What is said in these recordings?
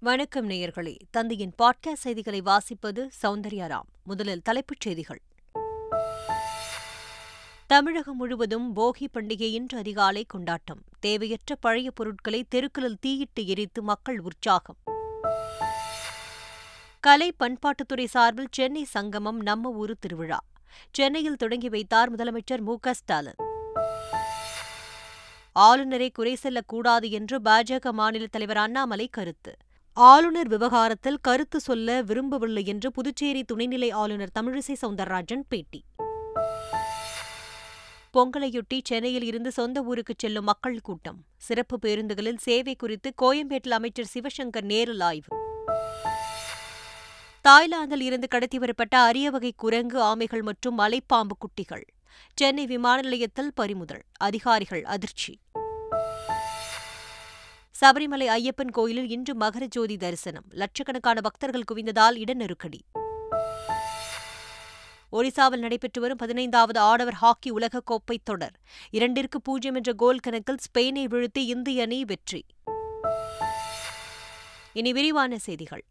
வணக்கம் நேயர்களே. தந்தையின் பாட்காஸ்ட் செய்திகளை வாசிப்பது சௌந்தர்யாராம் முதலில் தலைப்புச் செய்திகள். தமிழகம் முழுவதும் போகி பண்டிகை இன்று அதிகாலை கொண்டாட்டம். தேவையற்ற பழைய பொருட்களை தெருக்களில் தீயிட்டு எரித்து மக்கள் உற்சாகம். கலை பண்பாட்டுத்துறை சார்பில் சென்னை சங்கமம் நம்ம ஊரு திருவிழா. சென்னையில் தொடங்கி வைத்தார் முதலமைச்சர் மு க ஸ்டாலின். ஆளுநரை குறை செல்லக்கூடாது என்று பாஜக மாநில தலைவர் அண்ணாமலை கருத்து. ஆளுநர் விவகாரத்தில் கருத்து சொல்ல விரும்பவில்லை என்று புதுச்சேரி துணைநிலை ஆளுநர் தமிழிசை சவுந்தரராஜன் பேட்டி. பொங்கலையொட்டி சென்னையில் இருந்து சொந்த ஊருக்கு செல்லும் மக்கள் கூட்டம். சிறப்பு பேருந்துகளில் சேவை குறித்து கோயம்பேட்டில் அமைச்சர் சிவசங்கர் நேரில் ஆய்வு. தாய்லாந்தில் இருந்து கடத்தி வரப்பட்ட அரிய வகை குரங்கு ஆமைகள் மற்றும் மலைப்பாம்பு குட்டிகள். சென்னை விமான நிலையத்தில் பறிமுதல். அதிகாரிகள் அதிர்ச்சி. சபரிமலை ஐயப்பன் கோயிலில் இன்று மகர ஜோதி தரிசனம். லட்சக்கணக்கான பக்தர்கள் குவிந்ததால் இட நெருக்கடி. ஒடிசாவில் நடைபெற்று வரும் பதினைந்தாவது ஆடவர் ஹாக்கி உலகக்கோப்பை தொடர். இரண்டிற்கு பூஜ்ஜியம் என்ற கோல் கணக்கில் ஸ்பெயினை வீழ்த்தி இந்திய அணி வெற்றி. இனி விரிவான செய்திகள்.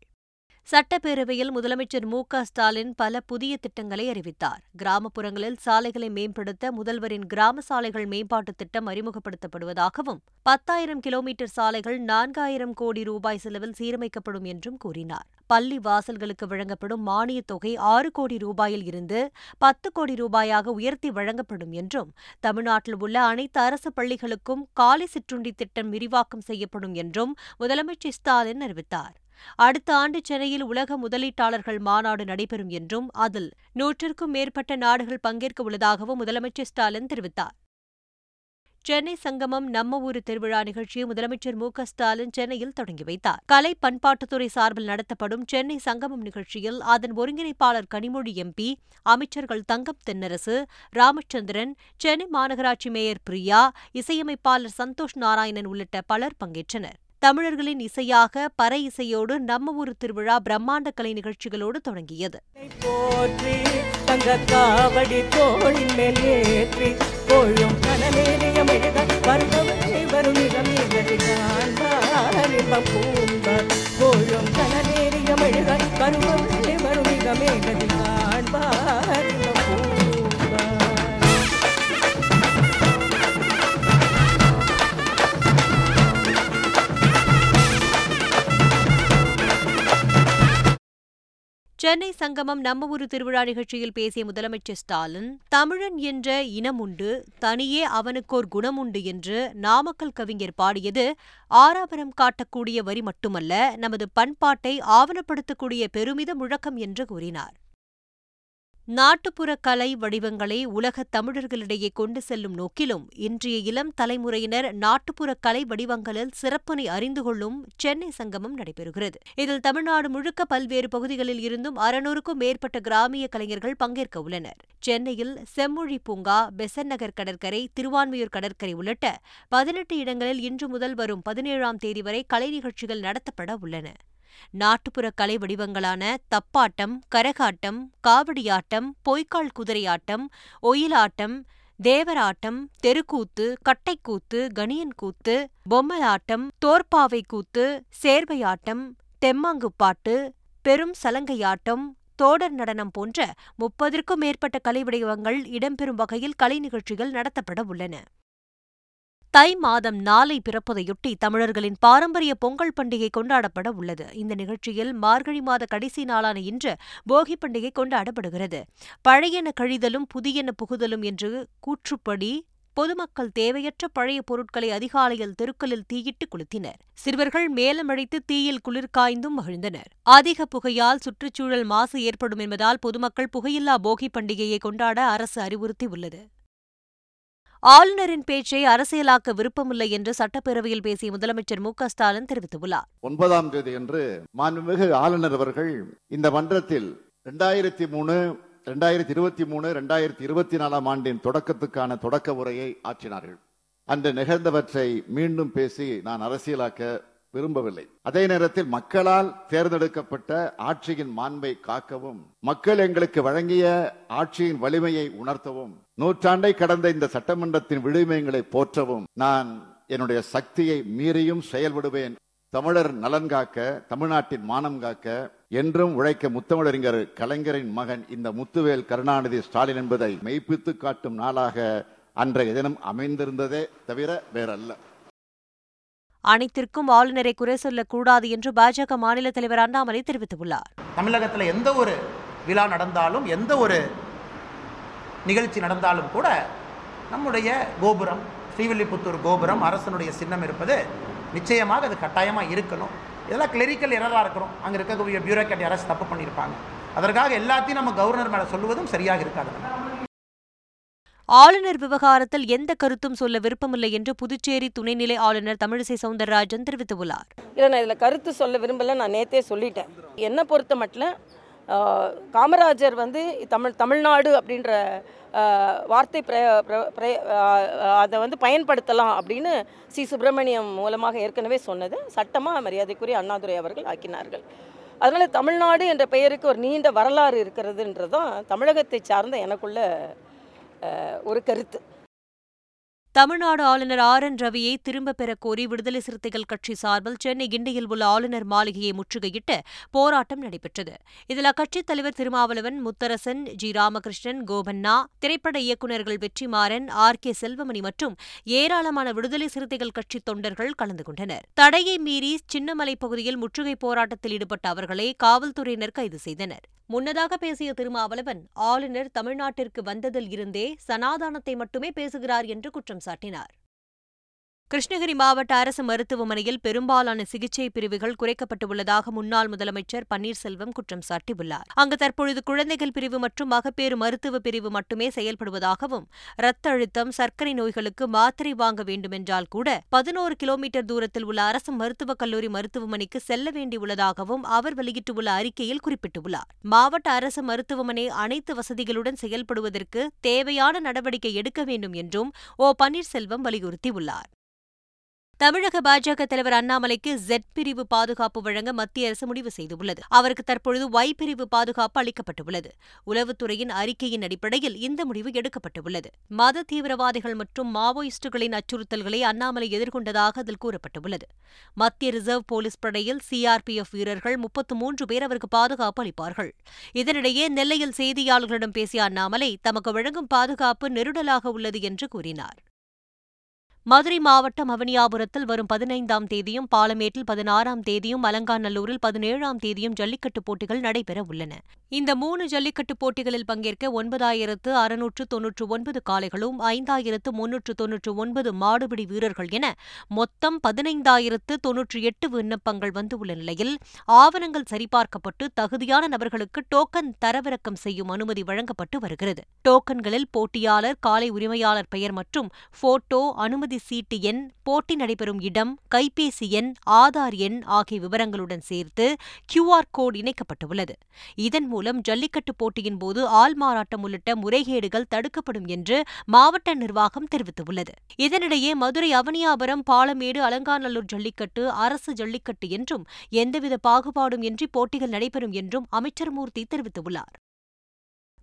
சட்டப்பேரவையில் முதலமைச்சர் மு க ஸ்டாலின் பல புதிய திட்டங்களை அறிவித்தார். கிராமப்புறங்களில் சாலைகளை மேம்படுத்த முதல்வரின் கிராம சாலைகள் மேம்பாட்டுத் திட்டம் அறிமுகப்படுத்தப்படுவதாகவும் பத்தாயிரம் கிலோமீட்டர் சாலைகள் நான்காயிரம் கோடி ரூபாய் செலவில் சீரமைக்கப்படும் என்றும் கூறினார். பள்ளி வாசல்களுக்கு வழங்கப்படும் மானியத் தொகை ஆறு கோடி ரூபாயில் இருந்து பத்து கோடி ரூபாயாக உயர்த்தி வழங்கப்படும் என்றும் தமிழ்நாட்டில் உள்ள அனைத்து அரசு பள்ளிகளுக்கும் காலை சிற்றுண்டி திட்டம் விரிவாக்கம் செய்யப்படும் என்றும் முதலமைச்சர் ஸ்டாலின் அறிவித்தார். அடுத்த ஆண்டு சென்னையில் உலக முதலீட்டாளர்கள் மாநாடு நடைபெறும் என்றும் அதில் நூற்றுக்கும் மேற்பட்ட நாடுகள் பங்கேற்க உள்ளதாகவும் முதலமைச்சர் ஸ்டாலின் தெரிவித்தார். சென்னை சங்கமம் நம்ம ஊரு திருவிழா நிகழ்ச்சியை முதலமைச்சர் மு ஸ்டாலின் சென்னையில் தொடங்கி வைத்தார். கலை பண்பாட்டுத்துறை சார்பில் நடத்தப்படும் சென்னை சங்கமம் நிகழ்ச்சியில் அதன் ஒருங்கிணைப்பாளர் கனிமொழி எம்பி அமைச்சர்கள் தங்கம் தென்னரசு ராமச்சந்திரன் சென்னை மாநகராட்சி மேயர் பிரியா இசையமைப்பாளர் சந்தோஷ் நாராயணன் உள்ளிட்ட பலர் பங்கேற்றனர். தமிழர்களின் இசையாக பறை இசையோடு நம்ம ஊர் திருவிழா பிரம்மாண்ட கலை நிகழ்ச்சிகளோடு தொடங்கியது. போற்றி தங்க காவடி தோளின் மேல் கோழும் சென்னை சங்கமம் நம்ம ஊரு திருவிழா நிகழ்ச்சியில் பேசிய முதலமைச்சர் ஸ்டாலின் தமிழன் என்ற இனம் உண்டு தனியே அவனுக்கோர் குணமுண்டு என்று நாமக்கல் கவிஞர் பாடியது ஆராபரம் காட்டக்கூடிய வரி மட்டுமல்ல நமது பண்பாட்டை ஆவணப்படுத்தக்கூடிய பெருமித முழக்கம் என்று கூறினார். நாட்டுப்புற கலை வடிவங்களை உலகத் தமிழர்களிடையே கொண்டு செல்லும் நோக்கிலும் இன்றைய இளம் தலைமுறையினர் நாட்டுப்புற கலை வடிவங்களில் சிறப்பினை அறிந்து கொள்ளும் சென்னை சங்கமம் நடைபெறுகிறது. இதில் தமிழ்நாடு முழுக்க பல்வேறு பகுதிகளில் இருந்தும் அறுநூறுக்கும் மேற்பட்ட கிராமிய கலைஞர்கள் பங்கேற்க உள்ளனர். சென்னையில் செம்மொழி பூங்கா பெசன் நகர் கடற்கரை திருவான்மையூர் கடற்கரை உள்ளிட்ட பதினெட்டு இடங்களில் இன்று முதல் வரும் பதினேழாம் தேதி வரை கலை நிகழ்ச்சிகள் நடத்தப்பட உள்ளன. நாட்டுப்புற கலை வடிவங்களான தப்பாட்டம் கரகாட்டம் காவடியாட்டம் பொய்க்கால் குதிரையாட்டம் ஒயிலாட்டம் தேவராட்டம் தெருக்கூத்து கட்டைக்கூத்து கணியன் கூத்து பொம்மலாட்டம் தோற்பாவை கூத்து சேர்வையாட்டம் தெம்மாங்குப்பாட்டு பெரும் சலங்கையாட்டம் தோடர் நடனம் போன்ற முப்பதற்கும் மேற்பட்ட கலை வடிவங்கள் இடம்பெறும் வகையில் கலை நிகழ்ச்சிகள் நடத்தப்பட உள்ளன. தை மாதம் நாளை பிறப்பதையொட்டி தமிழர்களின் பாரம்பரிய பொங்கல் பண்டிகை கொண்டாடப்பட உள்ளது. இந்த நிகழ்ச்சியில் மார்கழி மாத கடைசி நாளான இன்று போகி பண்டிகை கொண்டாடப்படுகிறது. பழையன கழிதலும் புதியன புகுதலும் என்று கூற்றுப்படி பொதுமக்கள் தேவையற்ற பழைய பொருட்களை அதிகாலையில் தெருக்களில் தீயிட்டு கொளுத்தினர். சிறுவர்கள் மேலமழைத்து தீயில் குளிர் காய்ந்தும் மகிழ்ந்தனர். அதிக புகையால் சுற்றுச்சூழல் மாசு ஏற்படும் என்பதால் பொதுமக்கள் புகையில்லா போகி பண்டிகையை கொண்டாட அரசு அறிவுறுத்தியுள்ளது. ஆளுநரின் பேச்சை அரசியலாக்க விருப்பமில்லை என்று சட்டப்பேரவையில் பேசிய முதலமைச்சர் மு ஸ்டாலின் தெரிவித்துள்ளார். ஒன்பதாம் தேதி அன்று மாண்புமிகு ஆளுநர் அவர்கள் இந்த மன்றத்தில் இரண்டாயிரத்தி மூணு இரண்டாயிரத்தி இருபத்தி மூணு இரண்டாயிரத்தி இருபத்தி நாலாம் ஆண்டின் தொடக்கத்துக்கான தொடக்க உரையை ஆற்றினார்கள். அன்று நிகழ்ந்தவற்றை மீண்டும் பேசி நான் அரசியலாக்க விரும்பவில்லை. அதே நேரத்தில் மக்களால் தேர்ந்தெடுக்கப்பட்ட ஆட்சியின் மாண்பை காக்கவும் மக்கள் எங்களுக்கு வழங்கிய ஆட்சியின் வலிமையை உணர்த்தவும் நூற்றாண்டை கடந்த இந்த சட்டமன்றத்தின் விழுமியங்களை போற்றவும் நான் என்னுடைய சக்தியை மீறியும் செயல்படுவேன். தமிழர் நலன் காக்க தமிழ்நாட்டின் மானம் காக்க என்றும் உழைக்க முத்தமிழறிஞர் கலைஞரின் மகன் இந்த முத்துவேல் கருணாநிதி ஸ்டாலின் என்பதை மெய்ப்பித்து காட்டும் நாளாக அன்றைய தினம் அமைந்திருந்ததே தவிர வேறல்ல. அனைத்திற்கும் ஆளுநரை குறை சொல்லக்கூடாது என்று பாஜக மாநில தலைவர் அண்ணாமலை தெரிவித்துள்ளார். தமிழகத்தில் எந்த ஒரு விழா நடந்தாலும் எந்த ஒரு நிகழ்ச்சி நடந்தாலும் கூட நம்முடைய கோபுரம் ஸ்ரீவில்லிபுத்தூர் கோபுரம் அரசனுடைய சின்னம் இருப்பது நிச்சயமாக அது கட்டாயமாக இருக்கணும். இதெல்லாம் கிளரிக்கல் எரராக இருக்கணும். அங்கே இருக்கக்கூடிய பியூரோக்ராட் யாராச்சும் தப்பு பண்ணியிருப்பாங்க அதற்காக எல்லாத்தையும் நம்ம கவர்னர் மேலே சொல்லுவதும் சரியாக இருக்காது. ஆளுநர் விவகாரத்தில் எந்த கருத்தும் சொல்ல விருப்பமில்லை என்று புதுச்சேரி துணைநிலை ஆளுநர் தமிழிசை சவுந்தரராஜன் தெரிவித்துள்ளார். இல்லை நான் இதில் கருத்து சொல்ல விரும்பல நான் நேத்தே சொல்லிட்டேன். என்னை பொறுத்த மட்டும் காமராஜர் வந்து தமிழ் தமிழ்நாடு அப்படின்ற வார்த்தை பிர பிர- அதை வந்து பயன்படுத்தலாம் அப்படின்னு சி. சுப்பிரமணியம் மூலமாக ஏற்கனவே சொன்னது. சட்டமாக மரியாதைக்குரிய அண்ணாதுரை அவர்கள் ஆக்கினார்கள். அதனால் தமிழ்நாடு என்ற பெயருக்கு ஒரு நீண்ட வரலாறு இருக்கிறதுன்றது தான் தமிழகத்தை சார்ந்த எனக்குள்ள ஒரு கருத்து. தமிழ்நாடு ஆளுநர் ஆர் என் ரவியை திரும்பப் பெறக் கோரி விடுதலை சிறுத்தைகள் கட்சி சார்பில் சென்னை கிண்டியில் உள்ள ஆளுநர் மாளிகையை முற்றுகையிட்டு போராட்டம் நடைபெற்றது. இதில் அக்கட்சித் தலைவர் திருமாவளவன் முத்தரசன் ஜி. ராமகிருஷ்ணன் கோபண்ணா திரைப்பட இயக்குநர்கள் வெற்றிமாறன் ஆர். கே. செல்வமணி மற்றும் ஏராளமான விடுதலை சிறுத்தைகள் கட்சி தொண்டர்கள் கலந்து கொண்டனர். தடையை மீறி சின்னமலை பகுதியில் முற்றுகை போராட்டத்தில் ஈடுபட்ட அவர்களை காவல்துறையினர் கைது செய்தனர். முன்னதாக பேசிய திருமாவளவன் ஆளுநர் தமிழ்நாட்டிற்கு வந்ததில் இருந்தே சனாதானத்தை மட்டுமே பேசுகிறார் என்று குற்றம் சாட்டினார். கிருஷ்ணகிரி மாவட்ட அரசு மருத்துவமனையில் பெரும்பாலான சிகிச்சை பிரிவுகள் குறைக்கப்பட்டுள்ளதாக முன்னாள் முதலமைச்சர் பன்னீர்செல்வம் குற்றம் சாட்டியுள்ளார். அங்கு தற்பொழுது குழந்தைகள் பிரிவு மற்றும் மகப்பேறு மருத்துவ பிரிவு மட்டுமே செயல்படுவதாகவும் இரத்த அழுத்தம் சர்க்கரை நோய்களுக்கு மாத்திரை வாங்க வேண்டுமென்றால் கூட பதினோரு கிலோமீட்டர் தூரத்தில் உள்ள அரசு மருத்துவக் கல்லூரி மருத்துவமனைக்கு செல்ல வேண்டியுள்ளதாகவும் அவர் வெளியிட்டுள்ள அறிக்கையில் குறிப்பிட்டுள்ளார். மாவட்ட அரசு மருத்துவமனை அனைத்து வசதிகளுடன் செயல்படுவதற்கு தேவையான நடவடிக்கை எடுக்க வேண்டும் என்றும் ஓ பன்னீர்செல்வம் வலியுறுத்தியுள்ளார். தமிழக பாஜக தலைவர் அண்ணாமலைக்கு ஜெட் பிரிவு பாதுகாப்பு வழங்க மத்திய அரசு முடிவு செய்துள்ளது. அவருக்கு தற்பொழுது ஒய் பிரிவு பாதுகாப்பு அளிக்கப்பட்டுள்ளது. உளவுத்துறையின் அறிக்கையின் அடிப்படையில் இந்த முடிவு எடுக்கப்பட்டுள்ளது. மத தீவிரவாதிகள் மற்றும் மாவோயிஸ்டுகளின் அச்சுறுத்தல்களை அண்ணாமலை எதிர்கொண்டதாக அதில் கூறப்பட்டுள்ளது. மத்திய ரிசர்வ் போலீஸ் படையில் சிஆர்பிஎஃப் வீரர்கள் முப்பத்து மூன்று பேர் அவருக்கு பாதுகாப்பு அளிப்பார்கள். இதனிடையே நெல்லையில் செய்தியாளர்களிடம் பேசிய அண்ணாமலை தமக்கு வழங்கும் பாதுகாப்பு நெருடலாக உள்ளது என்று கூறினார். மதுரை மாவட்டம் அவனியாபுரத்தில் வரும் பதினைந்தாம் தேதியும் பாலமேட்டில் பதினாறாம் தேதியும் அலங்காநல்லூரில் பதினேழாம் தேதியும் ஜல்லிக்கட்டு போட்டிகள் நடைபெற உள்ளன. இந்த மூணு ஜல்லிக்கட்டு போட்டிகளில் பங்கேற்க ஒன்பதாயிரத்து அறுநூற்று தொன்னூற்று ஒன்பது காளைகளும் ஐந்தாயிரத்து முன்னூற்று தொன்னூற்று ஒன்பது மாடுபிடி வீரர்கள் என மொத்தம் பதினைந்தாயிரத்து தொன்னூற்றி எட்டு விண்ணப்பங்கள் வந்துள்ள நிலையில் ஆவணங்கள் சரிபார்க்கப்பட்டு தகுதியான நபர்களுக்கு டோக்கன் தரவிறக்கம் செய்யும் அனுமதி வழங்கப்பட்டு வருகிறது. டோக்கன்களில் போட்டியாளர் காலை உரிமையாளர் பெயர் மற்றும் போட்டோ அனுமதி சீட்டு எண் போட்டி நடைபெறும் இடம் கைபேசி எண் ஆதார் எண் ஆகிய விவரங்களுடன் சேர்த்து கியூஆர் கோடு இணைக்கப்பட்டுள்ளது. இதன் மூலம் ஜல்லிக்கட்டு போட்டியின் போது ஆள் மாறாட்டம் உள்ளிட்ட முறைகேடுகள் தடுக்கப்படும் என்று மாவட்ட நிர்வாகம் தெரிவித்துள்ளது. இதனிடையே மதுரை அவனியாபுரம் பாலமேடு அலங்காநல்லூர் ஜல்லிக்கட்டு அரசு ஜல்லிக்கட்டு என்றும் எந்தவித பாகுபாடும் இன்றி போட்டிகள் நடைபெறும் என்றும் அமைச்சர் மூர்த்தி தெரிவித்துள்ளார்.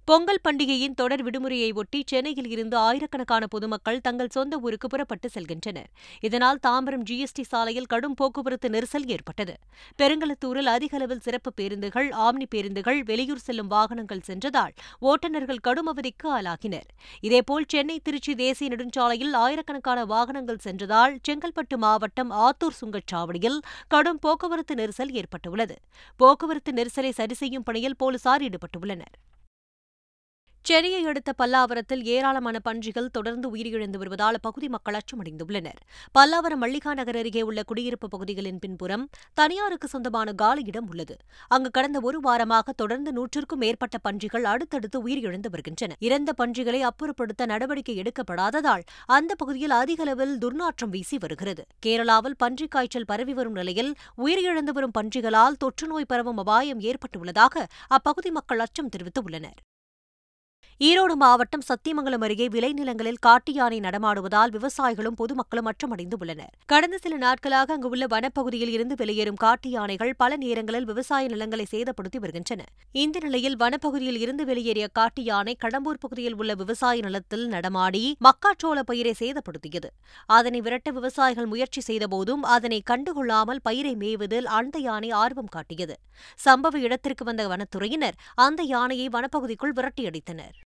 பொங்கல் பண்டிகையின் தொடர் விடுமுறையை ஒட்டி சென்னையில் இருந்து ஆயிரக்கணக்கான பொதுமக்கள் தங்கள் சொந்த ஊருக்கு புறப்பட்டு செல்கின்றனர். இதனால் தாம்பரம் ஜிஎஸ்டி சாலையில் கடும் போக்குவரத்து நெரிசல் ஏற்பட்டது. பெருங்கலத்தூரில் அதிக அளவில் சிறப்பு பேருந்துகள் ஆம்னி பேருந்துகள் வெளியூர் செல்லும் வாகனங்கள் சென்றதால் ஓட்டுநர்கள் கடும் அவதிக்கு ஆளாகினர். இதேபோல் சென்னை திருச்சி தேசிய நெடுஞ்சாலையில் ஆயிரக்கணக்கான வாகனங்கள் சென்றதால் செங்கல்பட்டு மாவட்டம் ஆத்தூர் சுங்கச்சாவடியில் கடும் போக்குவரத்து நெரிசல் ஏற்பட்டுள்ளது. போக்குவரத்து நெரிசலை சரி செய்யும் பணியில் போலீசார் ஈடுபட்டுள்ளனர். சென்னையை அடுத்த பல்லாவரத்தில் ஏராளமான பன்றிகள் தொடர்ந்து உயிரிழந்து வருவதால் அப்பகுதி மக்கள் அச்சமடைந்துள்ளனர். பல்லாவரம் மல்லிகா நகர் அருகே உள்ள குடியிருப்பு பகுதிகளின் பின்புறம் தனியாருக்கு சொந்தமான காலியிடம் உள்ளது. அங்கு கடந்த ஒரு வாரமாக தொடர்ந்து நூற்றுக்கும் மேற்பட்ட பன்றிகள் அடுத்தடுத்து உயிரிழந்து வருகின்றன. இறந்த பன்றிகளை அப்புறப்படுத்த நடவடிக்கை எடுக்கப்படாததால் அந்த பகுதியில் அதிக அளவில் துர்நாற்றம் வீசி வருகிறது. கேரளாவில் பன்றிக் காய்ச்சல் பரவி வரும் நிலையில் உயிரிழந்து வரும் பன்றிகளால் தொற்றுநோய் பரவும் அபாயம் ஏற்பட்டுள்ளதாக அப்பகுதி மக்கள் அச்சம் தெரிவித்துள்ளனர். ஈரோடு மாவட்டம் சத்தியமங்கலம் அருகே விளைநிலங்களில் காட்டு யானை நடமாடுவதால் விவசாயிகளும் பொதுமக்களும் அச்சமடைந்து உள்ளனர். கடந்த சில நாட்களாக அங்கு உள்ள வனப்பகுதியில் இருந்து வெளியேறும் காட்டு யானைகள் பல நேரங்களில் விவசாய நிலங்களை சேதப்படுத்தி வருகின்றன. இந்த நிலையில் வனப்பகுதியில் இருந்து வெளியேறிய காட்டு யானை கடம்பூர் பகுதியில் உள்ள விவசாய நிலத்தில் நடமாடி மக்காச்சோள பயிரை சேதப்படுத்தியது. அதனை விரட்ட விவசாயிகள் முயற்சி செய்தபோதும் அதனை கண்டுகொள்ளாமல் பயிரை மேய்வதில் அந்த யானை ஆர்வம் காட்டியது. சம்பவ இடத்திற்கு வந்த வனத்துறையினர் அந்த யானையை வனப்பகுதிக்குள் விரட்டியடித்தனர்.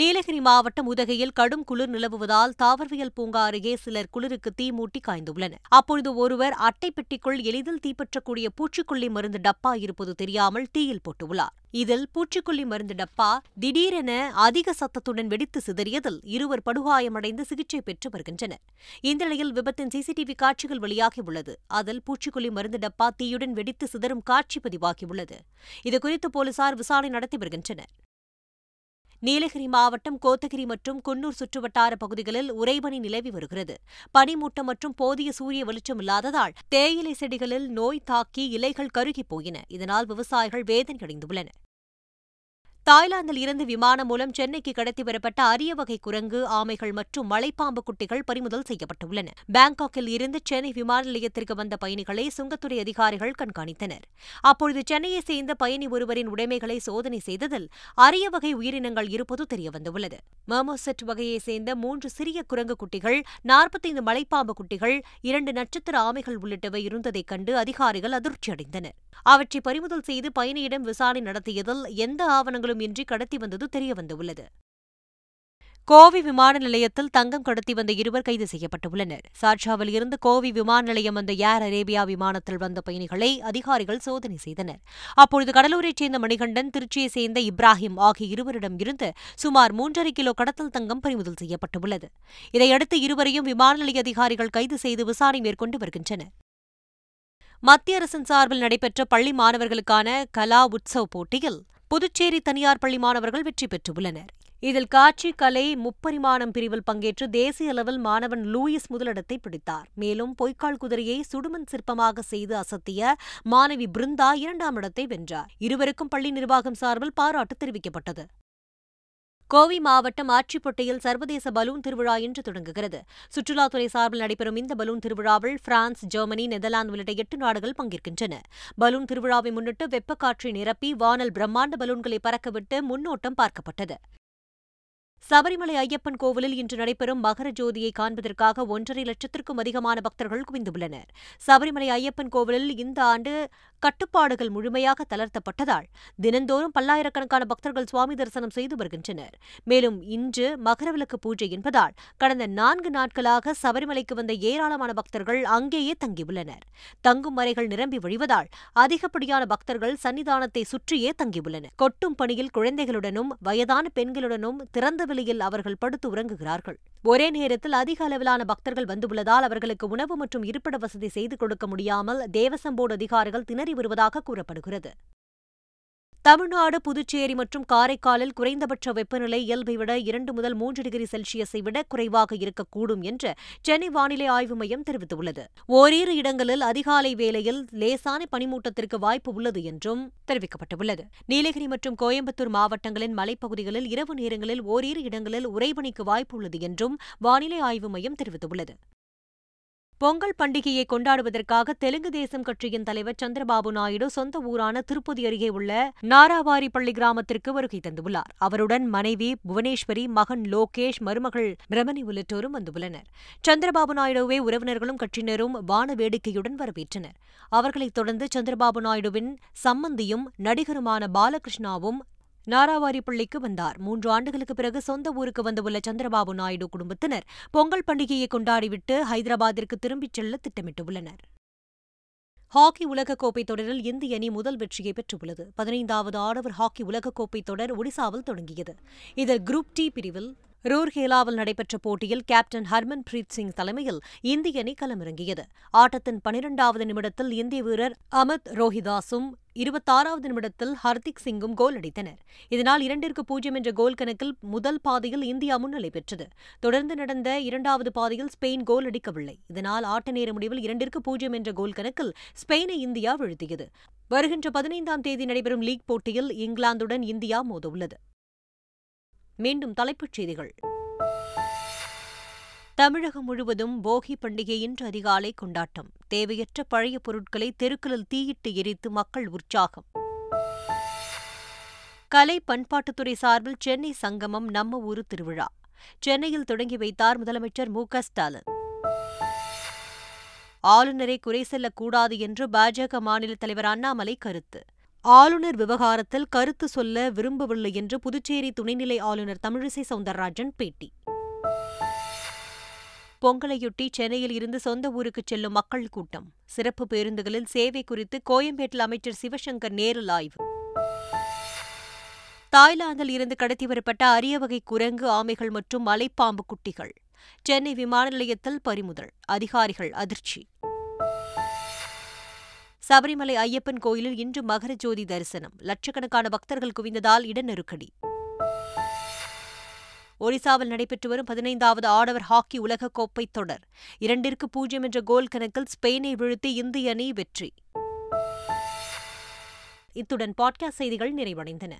நீலகிரி மாவட்டம் உதகையில் கடும் குளிர் நிலவுவதால் தாவரவியல் பூங்கா அருகே சிலர் குளிருக்கு தீ மூட்டி காய்ந்துள்ளனர். அப்பொழுது ஒருவர் அட்டை பெட்டிக்குள் எளிதில் தீப்பற்றக்கூடிய பூச்சிக்கொல்லி மருந்து டப்பா இருப்பது தெரியாமல் தீயில் போட்டுள்ளார். இதில் பூச்சிக்கொல்லி மருந்து டப்பா திடீரென அதிக சத்தத்துடன் வெடித்து சிதறியதில் இருவர் படுகாயமடைந்து சிகிச்சை பெற்று வருகின்றனர். இந்த நிலையில் விபத்தின் சிசிடிவி காட்சிகள் வெளியாகியுள்ளது அதில் பூச்சிக்கொல்லி மருந்து டப்பா தீயுடன் வெடித்து சிதறும் காட்சி பதிவாகியுள்ளது இதுகுறித்து போலீசார் விசாரணை நடத்தி வருகின்றனர். நீலகிரி மாவட்டம் கோத்தகிரி மற்றும் குன்னூர் சுற்றுவட்டார பகுதிகளில் உறைபனி நிலவி வருகிறது. பனிமூட்டம் மற்றும் போதிய சூரிய வெளிச்சம் இல்லாததால் தேயிலை செடிகளில் நோய் தாக்கி இலைகள் கருகிப் போயின. இதனால் விவசாயிகள் வேதனையடைந்துள்ளனர். தாய்லாந்தில் இருந்து விமானம் மூலம் சென்னைக்கு கடத்தி வரப்பட்ட அரிய வகை குரங்கு ஆமைகள் மற்றும் மலைப்பாம்பு குட்டிகள் பறிமுதல் செய்யப்பட்டுள்ளன. பாங்காக்கில் இருந்து சென்னை விமான நிலையத்திற்கு வந்த பயணிகளை சுங்கத்துறை அதிகாரிகள் கண்காணித்தனர். அப்பொழுது சென்னையை சேர்ந்த பயணி ஒருவரின் உடைமைகளை சோதனை செய்ததில் அரிய வகை உயிரினங்கள் இருப்பது தெரியவந்துள்ளது. மர்மோசெட் வகையைச் சேர்ந்த மூன்று சிறிய குரங்கு குட்டிகள் நாற்பத்தைந்து மலைப்பாம்பு குட்டிகள் இரண்டு நட்சத்திர ஆமைகள் உள்ளிட்டவை இருந்ததைக் கண்டு அதிகாரிகள் அதிர்ச்சியடைந்தனர். அவற்றை பறிமுதல் செய்து பயணியிடம் விசாரணை நடத்தியதில் எந்த ஆவணங்களும் இன்றி கடத்தி வந்தது தெரியவந்துள்ளது கோவை விமான நிலையத்தில் தங்கம் கடத்தி வந்த இருவர் கைது செய்யப்பட்டுள்ளனர். சாட்சாவில் இருந்து கோவை விமான நிலையம் வந்த ஏர் அரேபியா விமானத்தில் வந்த பயணிகளை அதிகாரிகள் சோதனை செய்தனர். அப்பொழுது கடலூரைச் சேர்ந்த மணிகண்டன் திருச்சியைச் சேர்ந்த இப்ராஹிம் ஆகிய இருவரிடம் இருந்து சுமார் மூன்றரை கிலோ கடத்தல் தங்கம் பறிமுதல் செய்யப்பட்டுள்ளது. இதையடுத்து இருவரையும் விமான நிலைய அதிகாரிகள் கைது செய்து விசாரணை மேற்கொண்டு வருகின்றனர். மத்திய அரசின் சார்பில் நடைபெற்ற பள்ளி மாணவர்களுக்கான கலா உற்சவ் போட்டியில் புதுச்சேரி தனியார் பள்ளி மாணவர்கள் வெற்றி பெற்றுள்ளனர். இதில் காட்சி கலை முப்பரிமாணம் பிரிவில் பங்கேற்று தேசிய அளவில் மாணவன் லூயிஸ் முதலிடத்தை பிடித்தார். மேலும் பொய்க்கால் குதிரையை சுடுமண் சிற்பமாக செய்து அசத்திய மாணவி பிருந்தா இரண்டாம் இடத்தை வென்றார். இருவருக்கும் பள்ளி நிர்வாகம் சார்பில் பாராட்டு தெரிவிக்கப்பட்டது. கோவை மாவட்டம் ஆட்சிப்பொட்டையில் சர்வதேச பலூன் திருவிழா இன்று தொடங்குகிறது. சுற்றுலாத்துறை சார்பில் நடைபெறும் இந்த பலூன் திருவிழாவில் பிரான்ஸ் ஜெர்மனி நெதர்லாந்து உள்ளிட்ட எட்டு நாடுகள் பங்கேற்கின்றன. பலூன் திருவிழாவை முன்னிட்டு வெப்பக்காற்றை நிரப்பி வானல் பிரம்மாண்ட பலூன்களை பறக்கவிட்டு முன்னோட்டம் பார்க்கப்பட்டது. சபரிமலை ஐயப்பன் கோவிலில் இன்று நடைபெறும் மகர ஜோதியை காண்பதற்காக ஒன்றரை லட்சத்திற்கும் அதிகமான பக்தர்கள் குவிந்துள்ளனர். சபரிமலை ஐயப்பன் கோவிலில் இந்த ஆண்டு கட்டுப்பாடுகள் முழுமையாக தளர்த்தப்பட்டதால் தினந்தோறும் பல்லாயிரக்கணக்கான பக்தர்கள் சுவாமி தரிசனம் செய்து வருகின்றனர். மேலும் இன்று மகரவிளக்கு பூஜை என்பதால் கடந்த நான்கு நாட்களாக சபரிமலைக்கு வந்த ஏராளமான பக்தர்கள் அங்கேயே தங்கியுள்ளனர். தங்கும் மறைகள் நிரம்பி வழிவதால் அதிகப்படியான பக்தர்கள் சன்னிதானத்தை சுற்றியே தங்கியுள்ளனர். கொட்டும் பணியில் குழந்தைகளுடனும் வயதான பெண்களுடனும் திறந்த விலையில் அவர்கள் படுத்து உறங்குகிறார்கள். ஒரே நேரத்தில் அதிக அளவிலான பக்தர்கள் வந்துள்ளதால் அவர்களுக்கு உணவு மற்றும் இருப்பிட வசதி செய்து கொடுக்க முடியாமல் தேவசம் போர்டு அதிகாரிகள் திணறி வருவதாக கூறப்படுகிறது. தமிழ்நாடு புதுச்சேரி மற்றும் காரைக்காலில் குறைந்தபட்ச வெப்பநிலை இயல்பை விட இரண்டு முதல் மூன்று டிகிரி செல்சியஸை விட குறைவாக இருக்கக்கூடும் என்று சென்னை வானிலை ஆய்வு மையம் தெரிவித்துள்ளது. ஓரிரு இடங்களில் அதிகாலை வேளையில் லேசான பனிமூட்டத்திற்கு வாய்ப்பு உள்ளது என்றும் தெரிவிக்கப்பட்டுள்ளது. நீலகிரி மற்றும் கோயம்புத்தூர் மாவட்டங்களின் மலைப்பகுதிகளில் இரவு நேரங்களில் ஓரிரு இடங்களில் உறைபனிக்கு வாய்ப்பு உள்ளது என்றும் வானிலை ஆய்வு மையம் தெரிவித்துள்ளது. பொங்கல் பண்டிகையை கொண்டாடுவதற்காக தெலுங்கு தேசம் கட்சியின் தலைவர் சந்திரபாபு நாயுடு சொந்த ஊரான திருப்பதி அருகே உள்ள நாராவாரிப்பள்ளி கிராமத்திற்கு வருகை தந்துள்ளார். அவருடன் மனைவி புவனேஸ்வரி மகன் லோகேஷ் மருமகள் பிரமணி உள்ளிட்டோரும் வந்துள்ளனர். சந்திரபாபு நாயுடுவை உறவினர்களும் கட்சியினரும் வான வேடிக்கையுடன் வரவேற்றனர். அவர்களைத் தொடர்ந்து சந்திரபாபு நாயுடுவின் சம்மந்தியும் நடிகருமான பாலகிருஷ்ணாவும் நாராவாரிப்பள்ளிக்கு வந்தார். மூன்று ஆண்டுகளுக்கு பிறகு சொந்த ஊருக்கு வந்துள்ள சந்திரபாபு நாயுடு குடும்பத்தினர் பொங்கல் பண்டிகையை கொண்டாடிவிட்டு ஹைதராபாத்திற்கு திரும்பிச் செல்ல திட்டமிட்டுள்ளனர். ஹாக்கி உலகக்கோப்பை தொடரில் இந்திய அணி முதல் வெற்றியை பெற்றுள்ளது. பதினைந்தாவது ஆடவர் ஹாக்கி உலகக்கோப்பை தொடர் ஒடிசாவில் தொடங்கியது. இதில் குரூப் டி பிரிவில் ரூர்கேலாவில் நடைபெற்ற போட்டியில் கேப்டன் ஹர்மன் பிரீத் சிங் தலைமையில் இந்திய அணி களமிறங்கியது. ஆட்டத்தின் பனிரெண்டாவது நிமிடத்தில் இந்திய வீரர் அமித் ரோஹிதாசும் இருபத்தாறாவது நிமிடத்தில் ஹர்திக் சிங்கும் கோல் அடித்தனர். இதனால் இரண்டிற்கு பூஜ்ஜியம் என்ற கோல் கணக்கில் முதல் பாதையில் இந்தியா முன்னிலை பெற்றது. தொடர்ந்து நடந்த இரண்டாவது பாதியில் ஸ்பெயின் கோல் அடிக்கவில்லை. இதனால் ஆட்ட நேர முடிவில் இரண்டிற்கு பூஜ்ஜியம் என்ற கோல் கணக்கில் ஸ்பெயினை இந்தியா வீழ்த்தியது. வருகின்ற பதினைந்தாம் தேதி நடைபெறும் லீக் போட்டியில் இங்கிலாந்துடன் இந்தியா மோதவுள்ளது. மீண்டும் தலைப்புச் செய்திகள். தமிழகம் முழுவதும் போகி பண்டிகை இன்று அதிகாலை கொண்டாட்டம். தேவையற்ற பழைய பொருட்களை தெருக்களில் தீயிட்டு எரித்து மக்கள் உற்சாகம். கலை பண்பாட்டுத்துறை சார்பில் சென்னை சங்கமம் நம்ம ஊரு திருவிழா. சென்னையில் தொடங்கி வைத்தார் முதலமைச்சர் மு க ஸ்டாலின். ஆளுநரை குறை செல்லக்கூடாது என்று பாஜக மாநில தலைவர் அண்ணாமலை கருத்து. ஆளுநர் விவகாரத்தில் கருத்து சொல்ல விரும்பவில்லை என்று புதுச்சேரி துணைநிலை ஆளுநர் தமிழிசை சவுந்தரராஜன் பேட்டி. பொங்கலையொட்டி சென்னையில் இருந்து சொந்த ஊருக்கு செல்லும் மக்கள் கூட்டம். சிறப்பு பேருந்துகளில் சேவை குறித்து கோயம்பேட்டில் அமைச்சர் சிவசங்கர் நேரில் ஆய்வு. தாய்லாந்தில் இருந்து கடத்தி வரப்பட்ட அரிய வகை குரங்கு ஆமைகள் மற்றும் மலைப்பாம்பு குட்டிகள். சென்னை விமான நிலையத்தில் பறிமுதல். அதிகாரிகள் அதிர்ச்சி. சபரிமலை ஐயப்பன் கோயிலில் இன்று மகர ஜோதி தரிசனம். லட்சக்கணக்கான பக்தர்கள் குவிந்ததால் இட நெருக்கடி. ஒடிசாவில் நடைபெற்று வரும் பதினைந்தாவது ஆடவர் ஹாக்கி உலகக்கோப்பை தொடர். இரண்டிற்கு பூஜ்ஜியம் என்ற கோல் கணக்கில் ஸ்பெயினை வீழ்த்தி இந்திய அணி வெற்றி. இத்துடன் பாட்காஸ்ட் செய்திகள் நிறைவடைந்தன.